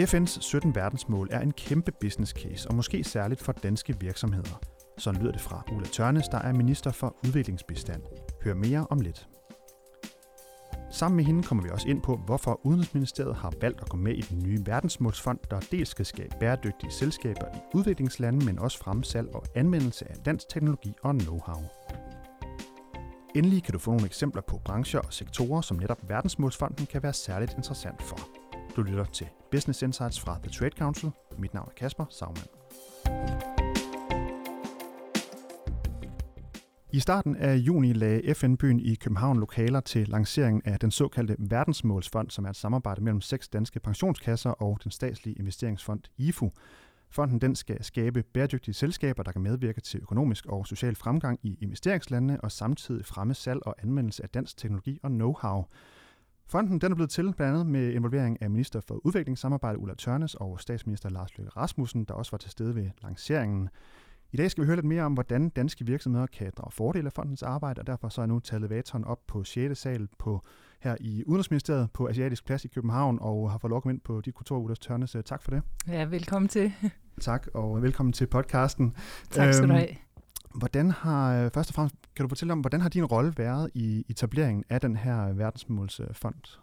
FN's 17 verdensmål er en kæmpe business case, og måske særligt for danske virksomheder. Sådan lyder det fra Ulla Tørnes, der er minister for udviklingsbistand. Hør mere om lidt. Sammen med hende kommer vi også ind på, hvorfor Udenrigsministeriet har valgt at gå med i den nye verdensmålsfond, der dels skal skabe bæredygtige selskaber i udviklingslande, men også fremme salg og anvendelse af dansk teknologi og know-how. Endelig kan du få nogle eksempler på brancher og sektorer, som netop Verdensmålsfonden kan være særligt interessant for. Du lytter til Business Insights fra The Trade Council. Mit navn er Kasper Sagmann. I starten af juni lagde FN-byen i København lokaler til lanceringen af den såkaldte Verdensmålsfond, som er et samarbejde mellem seks danske pensionskasser og den statslige investeringsfond IFU. Fonden den skal skabe bæredygtige selskaber, der kan medvirke til økonomisk og social fremgang i investeringslandene og samtidig fremme salg og anvendelse af dansk teknologi og know-how. Fonden den er blevet til blandt andet med involvering af minister for udviklingssamarbejde Ulla Tørnes og statsminister Lars Løkke Rasmussen, der også var til stede ved lanceringen. I dag skal vi høre lidt mere om, hvordan danske virksomheder kan drage fordel af fondens arbejde, og derfor så er nu taget elevatoren op på 6. sal på, her i Udenrigsministeriet på Asiatisk Plads i København, og har fået lov ind på dit kontor, Ulla Tørnes. Tak for det. Ja, velkommen til. Tak, og velkommen til podcasten. Tak skal du øhm, have. Hvordan har, øh, først og fremmest, kan du fortælle om, hvordan har din rolle været i etableringen af den her øh, verdensmålsfond?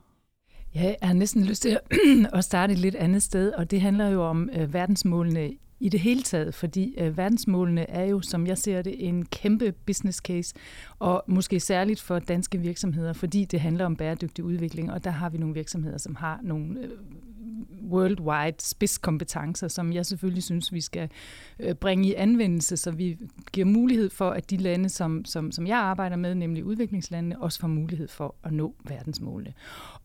Ja, jeg har næsten lyst til at starte et lidt andet sted, og det handler jo om øh, verdensmålene i det hele taget, fordi øh, verdensmålene er jo, som jeg ser det, en kæmpe business case, og måske særligt for danske virksomheder, fordi det handler om bæredygtig udvikling, og der har vi nogle virksomheder, som har nogle øh, worldwide spidskompetencer, som jeg selvfølgelig synes, vi skal øh, bringe i anvendelse, så vi giver mulighed for, at de lande, som, som, som jeg arbejder med, nemlig udviklingslandene, også får mulighed for at nå verdensmålene.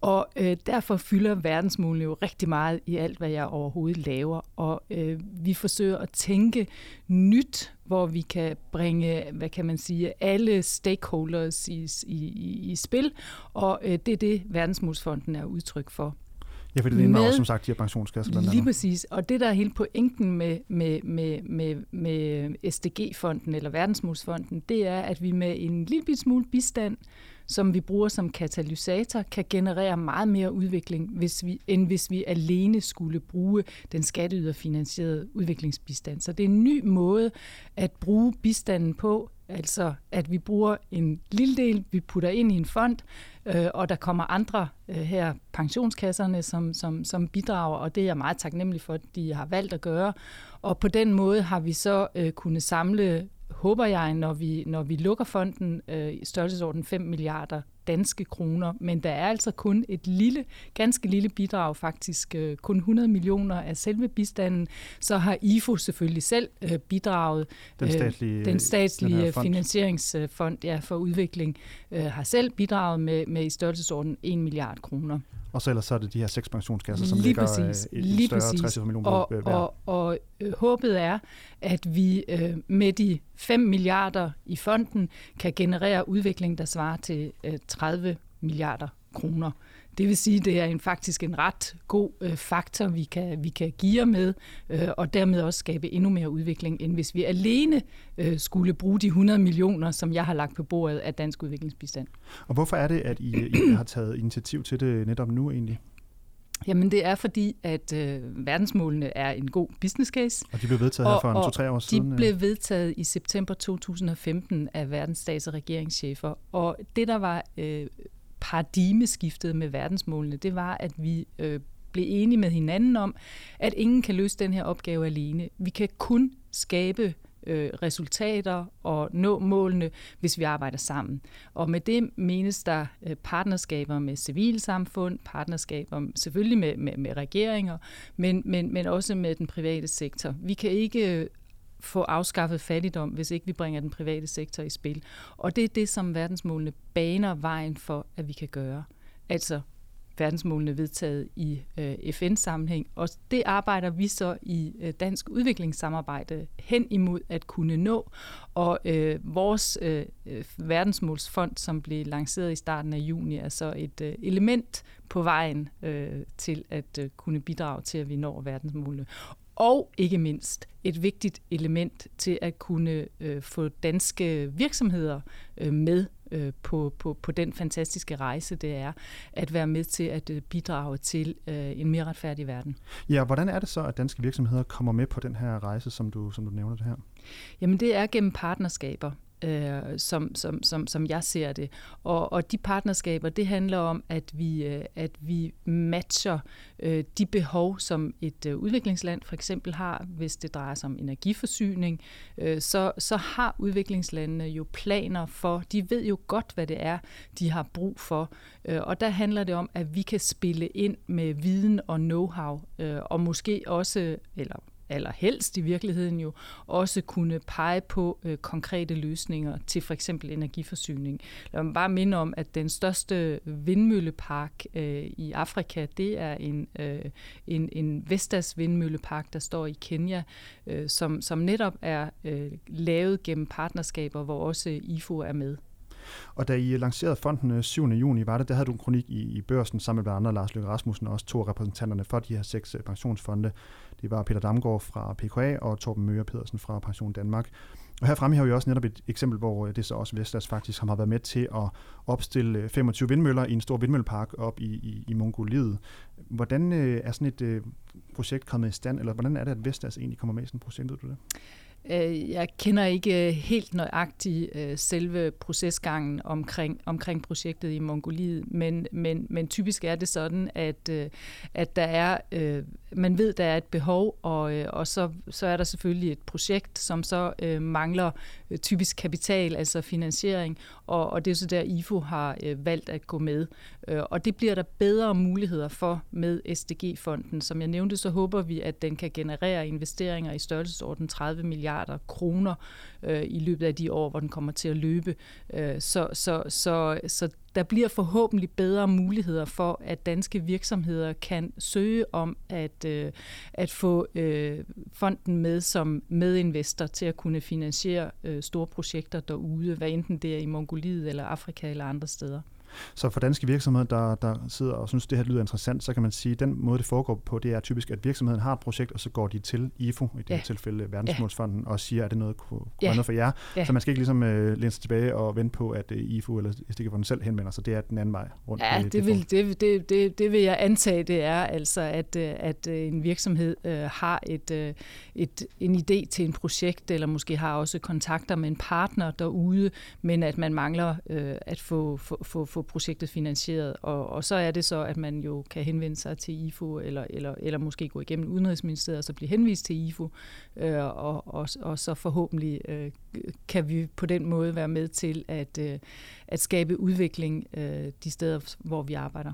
Og øh, derfor fylder verdensmålene jo rigtig meget i alt, hvad jeg overhovedet laver, og øh, vi forsøger at tænke nyt hvor vi kan bringe, hvad kan man sige, alle stakeholders i, i, i spil, og øh, det er det, Verdensmålsfonden er udtryk for. Ja, for det inddrager som sagt de her pensionskasser blandt. Lige præcis, og det der er hele pointen med, med, med, med, med SDG-fonden eller Verdensmålsfonden, det er, at vi med en lille smule bistand, som vi bruger som katalysator, kan generere meget mere udvikling, hvis vi, end hvis vi alene skulle bruge den skatteyderfinansierede udviklingsbistand. Så det er en ny måde at bruge bistanden på, altså at vi bruger en lille del, vi putter ind i en fond, øh, og der kommer andre øh, her, pensionskasserne, som, som, som bidrager, og det er jeg meget taknemmelig for, at de har valgt at gøre. Og på den måde har vi så øh, kunnet samle håber jeg, når vi, når vi lukker fonden øh, i størrelsesorden 5 milliarder danske kroner, men der er altså kun et lille, ganske lille bidrag, faktisk øh, kun 100 millioner af selve bistanden. Så har IFO selvfølgelig selv øh, bidraget. Den statslige, øh, den statslige den finansieringsfond ja, for udvikling øh, har selv bidraget med, med i størrelsesorden 1 milliard kroner. Og så ellers så er det de her seks pensionskasser, som lige ligger præcis, et lige større præcis. 60 millioner og, hver. Og, og øh, håbet er, at vi øh, med de 5 milliarder i fonden kan generere udvikling, der svarer til øh, 30 milliarder kroner. Det vil sige, at det er en, faktisk en ret god øh, faktor, vi kan, vi kan give med, øh, og dermed også skabe endnu mere udvikling, end hvis vi alene øh, skulle bruge de 100 millioner, som jeg har lagt på bordet af dansk udviklingsbistand. Og hvorfor er det, at I, I har taget initiativ til det netop nu egentlig? Jamen det er fordi, at øh, verdensmålene er en god business case. Og de blev vedtaget her for en to-tre år siden? de blev vedtaget i september 2015 af verdens stats- og regeringschefer. Og det, der var øh, paradigmeskiftet med verdensmålene, det var, at vi øh, blev enige med hinanden om, at ingen kan løse den her opgave alene. Vi kan kun skabe øh, resultater og nå målene, hvis vi arbejder sammen. Og med det menes der øh, partnerskaber med civilsamfund, partnerskaber selvfølgelig med, med, med regeringer, men, men, men også med den private sektor. Vi kan ikke øh, få afskaffet fattigdom, hvis ikke vi bringer den private sektor i spil. Og det er det, som verdensmålene baner vejen for, at vi kan gøre. Altså verdensmålene vedtaget i øh, FN-sammenhæng. Og det arbejder vi så i øh, dansk udviklingssamarbejde hen imod at kunne nå. Og øh, vores øh, øh, verdensmålsfond, som blev lanceret i starten af juni, er så et øh, element på vejen øh, til at øh, kunne bidrage til, at vi når verdensmålene og ikke mindst et vigtigt element til at kunne øh, få danske virksomheder øh, med øh, på, på, på den fantastiske rejse, det er at være med til at øh, bidrage til øh, en mere retfærdig verden. Ja, hvordan er det så, at danske virksomheder kommer med på den her rejse, som du, som du nævner det her? Jamen det er gennem partnerskaber øh, som, som, som, som jeg ser det. Og, og de partnerskaber, det handler om, at vi, øh, at vi matcher øh, de behov, som et øh, udviklingsland for eksempel har, hvis det drejer sig om energiforsyning, øh, så, så har udviklingslandene jo planer for, de ved jo godt, hvad det er, de har brug for. Øh, og der handler det om, at vi kan spille ind med viden og know-how, øh, og måske også, eller allerhelst i virkeligheden jo også kunne pege på øh, konkrete løsninger til for eksempel energiforsyning. Lad mig bare minde om, at den største vindmøllepark øh, i Afrika, det er en, øh, en, en Vestas vindmøllepark, der står i Kenya, øh, som, som netop er øh, lavet gennem partnerskaber, hvor også IFO er med. Og da I lancerede fonden øh, 7. Juni, var det, der havde du en kronik i, i børsen sammen med andre Lars Løkke Rasmussen og også to af repræsentanterne for de her seks øh, pensionsfonde. Det var Peter Damgaard fra PKA og Torben Møger Pedersen fra Pension Danmark. Og her fremhæver vi også netop et eksempel, hvor øh, det så også Vestas faktisk har været med til at opstille 25 vindmøller i en stor vindmøllepark op i, i, i Mongoliet. Hvordan er sådan et projekt kommet i stand, eller hvordan er det, at Vestas egentlig kommer med i sådan et projekt, ved du det? Øh, jeg kender ikke øh, helt nøjagtigt øh, selve procesgangen omkring, omkring projektet i Mongoliet, men, men, men typisk er det sådan, at, at der er, man ved, der er et behov, og, og så, så er der selvfølgelig et projekt, som så mangler typisk kapital, altså finansiering, og, og det er så der, IFO har valgt at gå med. Og det bliver der bedre muligheder for med SDG-fonden. Som jeg nævnte, så håber vi, at den kan generere investeringer i størrelsesorden 30 milliarder milliarder kroner øh, i løbet af de år, hvor den kommer til at løbe. Øh, så, så, så, så der bliver forhåbentlig bedre muligheder for, at danske virksomheder kan søge om at, øh, at få øh, fonden med som medinvestor til at kunne finansiere øh, store projekter derude, hvad enten det er i Mongoliet eller Afrika eller andre steder. Så for danske virksomheder, der, der sidder og synes, det her lyder interessant, så kan man sige, at den måde, det foregår på, det er typisk, at virksomheden har et projekt, og så går de til IFO, i det ja. her tilfælde Verdensmålsfonden, ja. og siger, at det noget kunne ja. noget for jer. Ja. Så man skal ikke ligesom uh, læne sig tilbage og vente på, at uh, IFO eller SDG-fonden selv henvender sig. Det er den anden vej rundt. Ja, det, det, vil, det, det, det, det vil jeg antage, det er altså, at, øh, at en virksomhed uh, har et, uh, et, en idé til en projekt, eller måske har også kontakter med en partner derude, men at man mangler uh, at få, få, få, få projektet finansieret. Og, og så er det så, at man jo kan henvende sig til IFO, eller, eller, eller måske gå igennem Udenrigsministeriet og så blive henvist til IFO, øh, og, og, og så forhåbentlig øh, kan vi på den måde være med til at, øh, at skabe udvikling øh, de steder, hvor vi arbejder.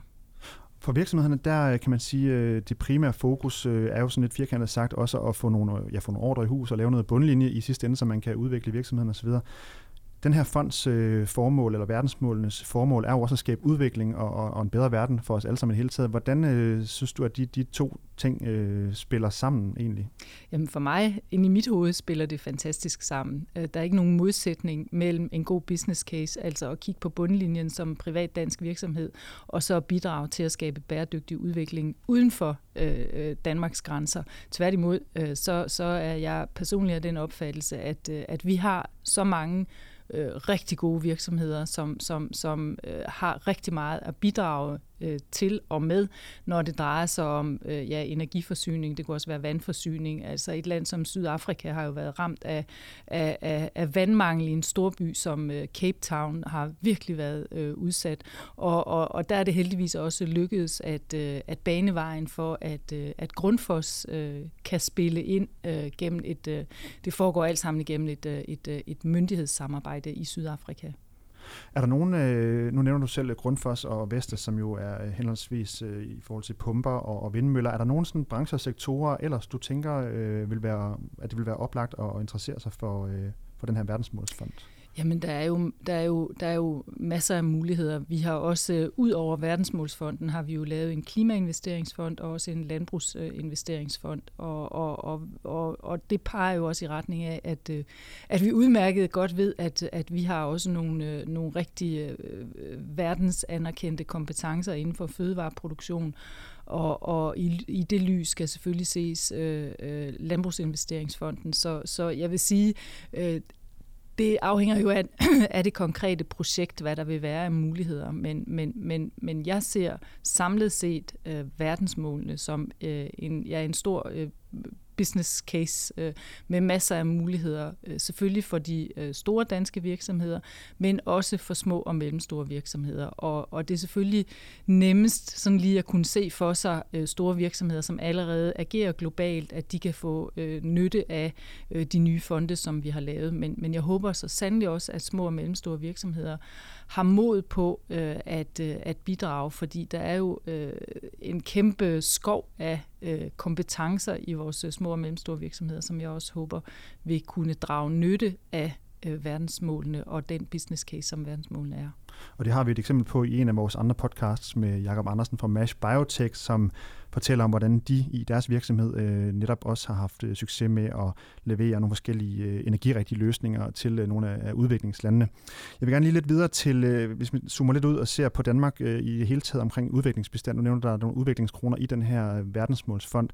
For virksomhederne, der øh, kan man sige, at det primære fokus øh, er jo sådan lidt firkantet sagt også at få nogle, ja, få nogle ordre i hus og lave noget bundlinje i sidste ende, så man kan udvikle virksomheden osv. Den her fonds øh, formål, eller verdensmålenes formål, er jo også at skabe udvikling og, og, og en bedre verden for os alle sammen i hele taget. Hvordan øh, synes du, at de, de to ting øh, spiller sammen egentlig? Jamen for mig, ind i mit hoved, spiller det fantastisk sammen. Øh, der er ikke nogen modsætning mellem en god business case, altså at kigge på bundlinjen som privat dansk virksomhed, og så bidrage til at skabe bæredygtig udvikling uden for øh, øh, Danmarks grænser. Tværtimod, øh, så, så er jeg personligt af den opfattelse, at, øh, at vi har så mange øh, Øh, rigtig gode virksomheder, som, som, som øh, har rigtig meget at bidrage øh, til og med, når det drejer sig om øh, ja, energiforsyning. Det kunne også være vandforsyning. Altså et land som Sydafrika har jo været ramt af, af, af, af vandmangel i en storby som øh, Cape Town har virkelig været øh, udsat. Og, og, og der er det heldigvis også lykkedes at, øh, at banevejen for, at, øh, at Grundfos øh, kan spille ind øh, gennem et, øh, det foregår alt sammen igennem et, øh, et, øh, et myndighedssamarbejde i Sydafrika. Er der nogen, øh, nu nævner du selv Grundfos og Vestas, som jo er øh, henholdsvis øh, i forhold til pumper og, og vindmøller. Er der nogen sådan brancher og sektorer ellers, du tænker, øh, vil være, at det vil være oplagt at interessere sig for, øh, for den her verdensmålsfond? Jamen, der er, jo, der, er jo, der er jo masser af muligheder. Vi har også, øh, ud over Verdensmålsfonden, har vi jo lavet en klimainvesteringsfond og også en landbrugsinvesteringsfond. Og, og, og, og, og det peger jo også i retning af, at, øh, at vi udmærket godt ved, at, at vi har også nogle, øh, nogle rigtig øh, øh, verdensanerkendte kompetencer inden for fødevareproduktion. Og, og i, i det lys skal selvfølgelig ses øh, øh, Landbrugsinvesteringsfonden. Så, så jeg vil sige, øh, det afhænger jo af, af det konkrete projekt, hvad der vil være af muligheder. Men, men, men, men jeg ser samlet set øh, verdensmålene som øh, en, ja, en stor øh, business case øh, med masser af muligheder, øh, selvfølgelig for de øh, store danske virksomheder, men også for små og mellemstore virksomheder. Og, og det er selvfølgelig nemmest sådan lige at kunne se for sig øh, store virksomheder, som allerede agerer globalt, at de kan få øh, nytte af øh, de nye fonde, som vi har lavet. Men, men jeg håber så sandelig også, at små og mellemstore virksomheder har mod på øh, at, øh, at bidrage, fordi der er jo øh, en kæmpe skov af øh, kompetencer i vores øh, små og mellemstore virksomheder, som jeg også håber vil kunne drage nytte af øh, verdensmålene og den business case, som verdensmålene er. Og det har vi et eksempel på i en af vores andre podcasts med Jakob Andersen fra Mash Biotech, som fortæller om, hvordan de i deres virksomhed øh, netop også har haft øh, succes med at levere nogle forskellige øh, energirigtige løsninger til øh, nogle af, af udviklingslandene. Jeg vil gerne lige lidt videre til, øh, hvis vi zoomer lidt ud og ser på Danmark øh, i det hele taget omkring udviklingsbestand. Nu nævner der nogle udviklingskroner i den her øh, verdensmålsfond.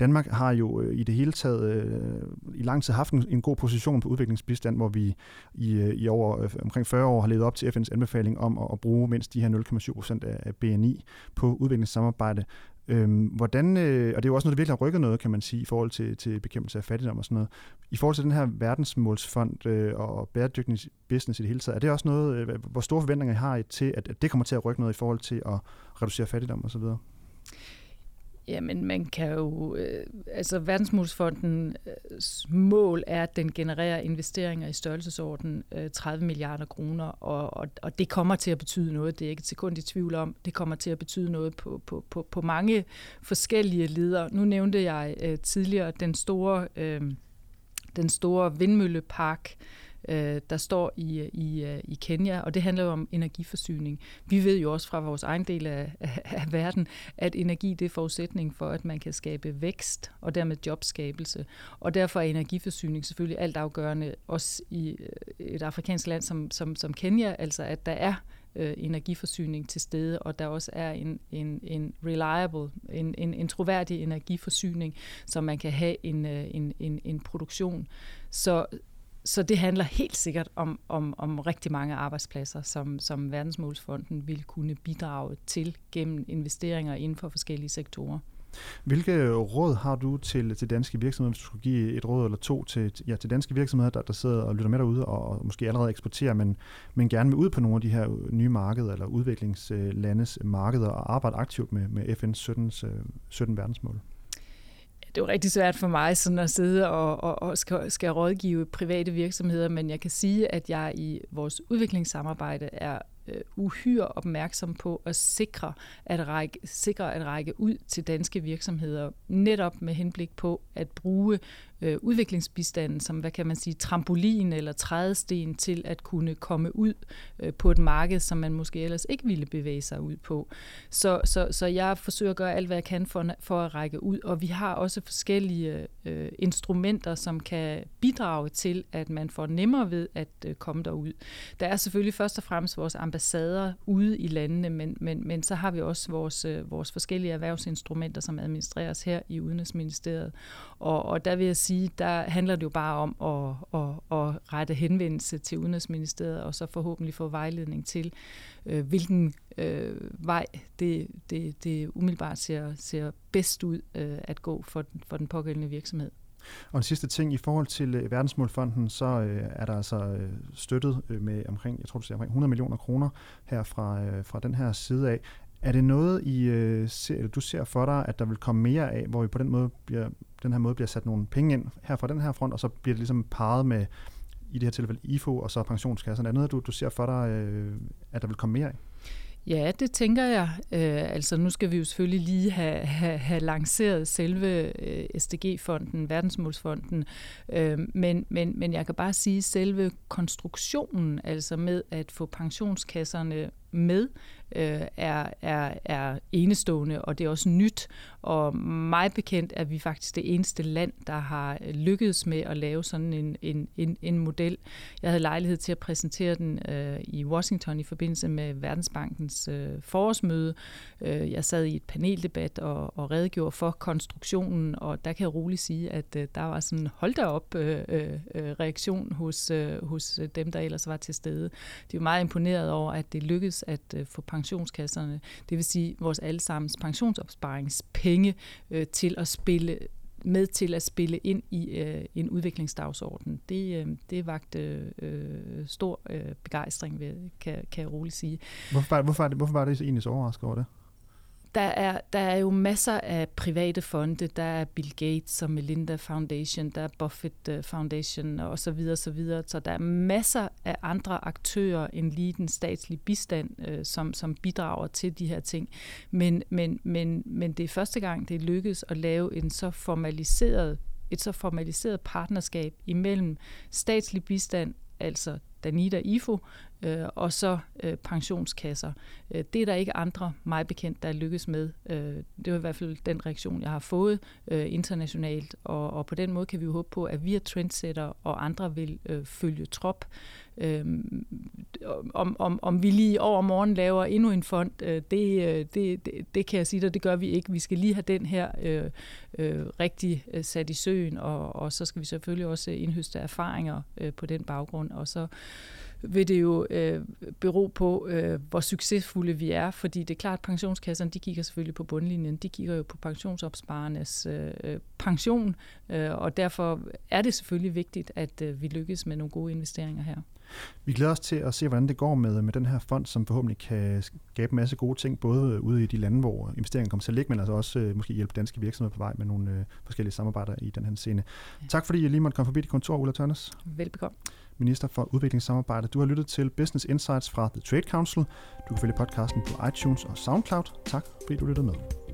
Danmark har jo øh, i det hele taget øh, i lang tid haft en, en god position på udviklingsbistand, hvor vi i, øh, i over øh, omkring 40 år har levet op til FN's anbefaling om at, at bruge mindst de her 0,7% af BNI på udviklingssamarbejde. Øhm, hvordan, øh, og det er jo også noget, der virkelig har rykket noget, kan man sige, i forhold til, til bekæmpelse af fattigdom og sådan noget. I forhold til den her verdensmålsfond øh, og bæredygtig business i det hele taget, er det også noget, øh, hvor store forventninger I har til, at, at det kommer til at rykke noget i forhold til at reducere fattigdom og så videre? Jamen, man kan jo... Øh, altså, Verdensmålsfondens øh, mål er, at den genererer investeringer i størrelsesorden øh, 30 milliarder kroner, og, og, og det kommer til at betyde noget. Det er ikke et sekund i tvivl om. Det kommer til at betyde noget på, på, på, på mange forskellige ledere. Nu nævnte jeg øh, tidligere den store, øh, den store vindmøllepark, øh, øh, der står i, i, øh, i Kenya, og det handler jo om energiforsyning. Vi ved jo også fra vores egen del af, af, af verden, at energi det er forudsætning for, at man kan skabe vækst og dermed jobskabelse. Og derfor er energiforsyning selvfølgelig altafgørende, også i øh, et afrikansk land som, som, som Kenya, altså at der er øh, energiforsyning til stede, og der også er en, en, en reliable, en, en, en troværdig energiforsyning, så man kan have en, øh, en, en, en produktion. Så, så det handler helt sikkert om, om, om rigtig mange arbejdspladser, som, som Verdensmålsfonden vil kunne bidrage til gennem investeringer inden for forskellige sektorer. Hvilke råd har du til, til danske virksomheder, hvis du skulle give et råd eller to til, ja, til danske virksomheder, der, der sidder og lytter med derude og, og måske allerede eksporterer, men, men gerne vil ud på nogle af de her nye markeder eller udviklingslandes markeder og arbejde aktivt med, med FN's 17, 17 verdensmål? Det er jo rigtig svært for mig sådan at sidde og, og, og skal, skal rådgive private virksomheder, men jeg kan sige, at jeg i vores udviklingssamarbejde er øh, uhyre opmærksom på at sikre at, række, sikre at række ud til danske virksomheder, netop med henblik på at bruge øh, udviklingsbistanden som, hvad kan man sige, trampolin eller trædesten til at kunne komme ud øh, på et marked, som man måske ellers ikke ville bevæge sig ud på. Så, så, så jeg forsøger at gøre alt, hvad jeg kan for, for at række ud, og vi har også forskellige øh, instrumenter, som kan bidrage til, at man får nemmere ved at øh, komme derud. Der er selvfølgelig først og fremmest vores ambassader ude i landene, men, men, men så har vi også vores, øh, vores forskellige erhvervsinstrumenter, som administreres her i Udenrigsministeriet. Og, og der vil jeg sige, der handler det jo bare om at, at, at rette henvendelse til Udenrigsministeriet, og så forhåbentlig få vejledning til, øh, hvilken øh, vej det, det, det umiddelbart ser, ser bedst ud øh, at gå for, for den pågældende virksomhed. Og en sidste ting, i forhold til øh, Verdensmålfonden, så øh, er der altså øh, støttet øh, med omkring, jeg tror du siger omkring 100 millioner kroner her fra, øh, fra den her side af. Er det noget, I, øh, ser, du ser for dig, at der vil komme mere af, hvor vi på den måde bliver den her måde bliver sat nogle penge ind her fra den her front, og så bliver det ligesom parret med, i det her tilfælde IFO og så pensionskassen. Er noget, du, du ser for dig, øh, at der vil komme mere af? Ja, det tænker jeg. Øh, altså nu skal vi jo selvfølgelig lige have, have, have lanceret selve øh, SDG-fonden, Verdensmålsfonden, øh, men, men, men jeg kan bare sige, at selve konstruktionen, altså med at få pensionskasserne med, øh, er, er, er enestående, og det er også nyt. Og mig bekendt er vi faktisk det eneste land, der har lykkedes med at lave sådan en, en, en, en model. Jeg havde lejlighed til at præsentere den øh, i Washington i forbindelse med Verdensbankens øh, forårsmøde. Øh, jeg sad i et paneldebat og, og redegjorde for konstruktionen, og der kan jeg roligt sige, at øh, der var sådan hold da op øh, øh, øh, reaktion hos, øh, hos øh, dem, der ellers var til stede. De var meget imponeret over, at det lykkedes at øh, få pensionskasserne, det vil sige vores allesammens pensionsopsparingspenge, øh, til at spille med til at spille ind i øh, en udviklingsdagsorden. Det, øh, det vagte øh, stor øh, begejstring, ved, kan, kan jeg roligt sige. Hvorfor, hvorfor, hvorfor var det egentlig så overrasket over det? Der er, der er jo masser af private fonde. Der er Bill Gates og Melinda Foundation, der er Buffett øh, Foundation og så videre, så videre. Så der er masser af andre aktører end lige den statslige bistand, øh, som, som bidrager til de her ting. Men, men, men, men det er første gang, det lykkes at lave en så formaliseret et så formaliseret partnerskab imellem statslig bistand, altså Danida IFO, øh, og så øh, pensionskasser. Øh, det er der ikke andre, mig bekendt, der er lykkes med. Øh, det er i hvert fald den reaktion, jeg har fået øh, internationalt, og, og på den måde kan vi jo håbe på, at vi er trendsetter, og andre vil øh, følge trop. Øh, om, om, om vi lige over morgen laver endnu en fond, øh, det, øh, det, det, det kan jeg sige dig, det gør vi ikke. Vi skal lige have den her øh, øh, rigtig øh, sat i søen, og, og så skal vi selvfølgelig også indhøste erfaringer øh, på den baggrund, og så vil det jo øh, bero på, øh, hvor succesfulde vi er, fordi det er klart, at pensionskasserne, de kigger selvfølgelig på bundlinjen, de kigger jo på pensionsopsparernes øh, pension, øh, og derfor er det selvfølgelig vigtigt, at øh, vi lykkes med nogle gode investeringer her. Vi glæder os til at se, hvordan det går med, med den her fond, som forhåbentlig kan skabe en masse gode ting, både ude i de lande, hvor investeringen kommer til at ligge, men altså også øh, måske hjælpe danske virksomheder på vej med nogle øh, forskellige samarbejder i den her scene. Ja. Tak fordi I lige måtte komme forbi dit kontor, Ulla Tørnes. Velbekomme. Minister for Udviklingssamarbejde. Du har lyttet til Business Insights fra The Trade Council. Du kan følge podcasten på iTunes og SoundCloud. Tak fordi du lyttede med.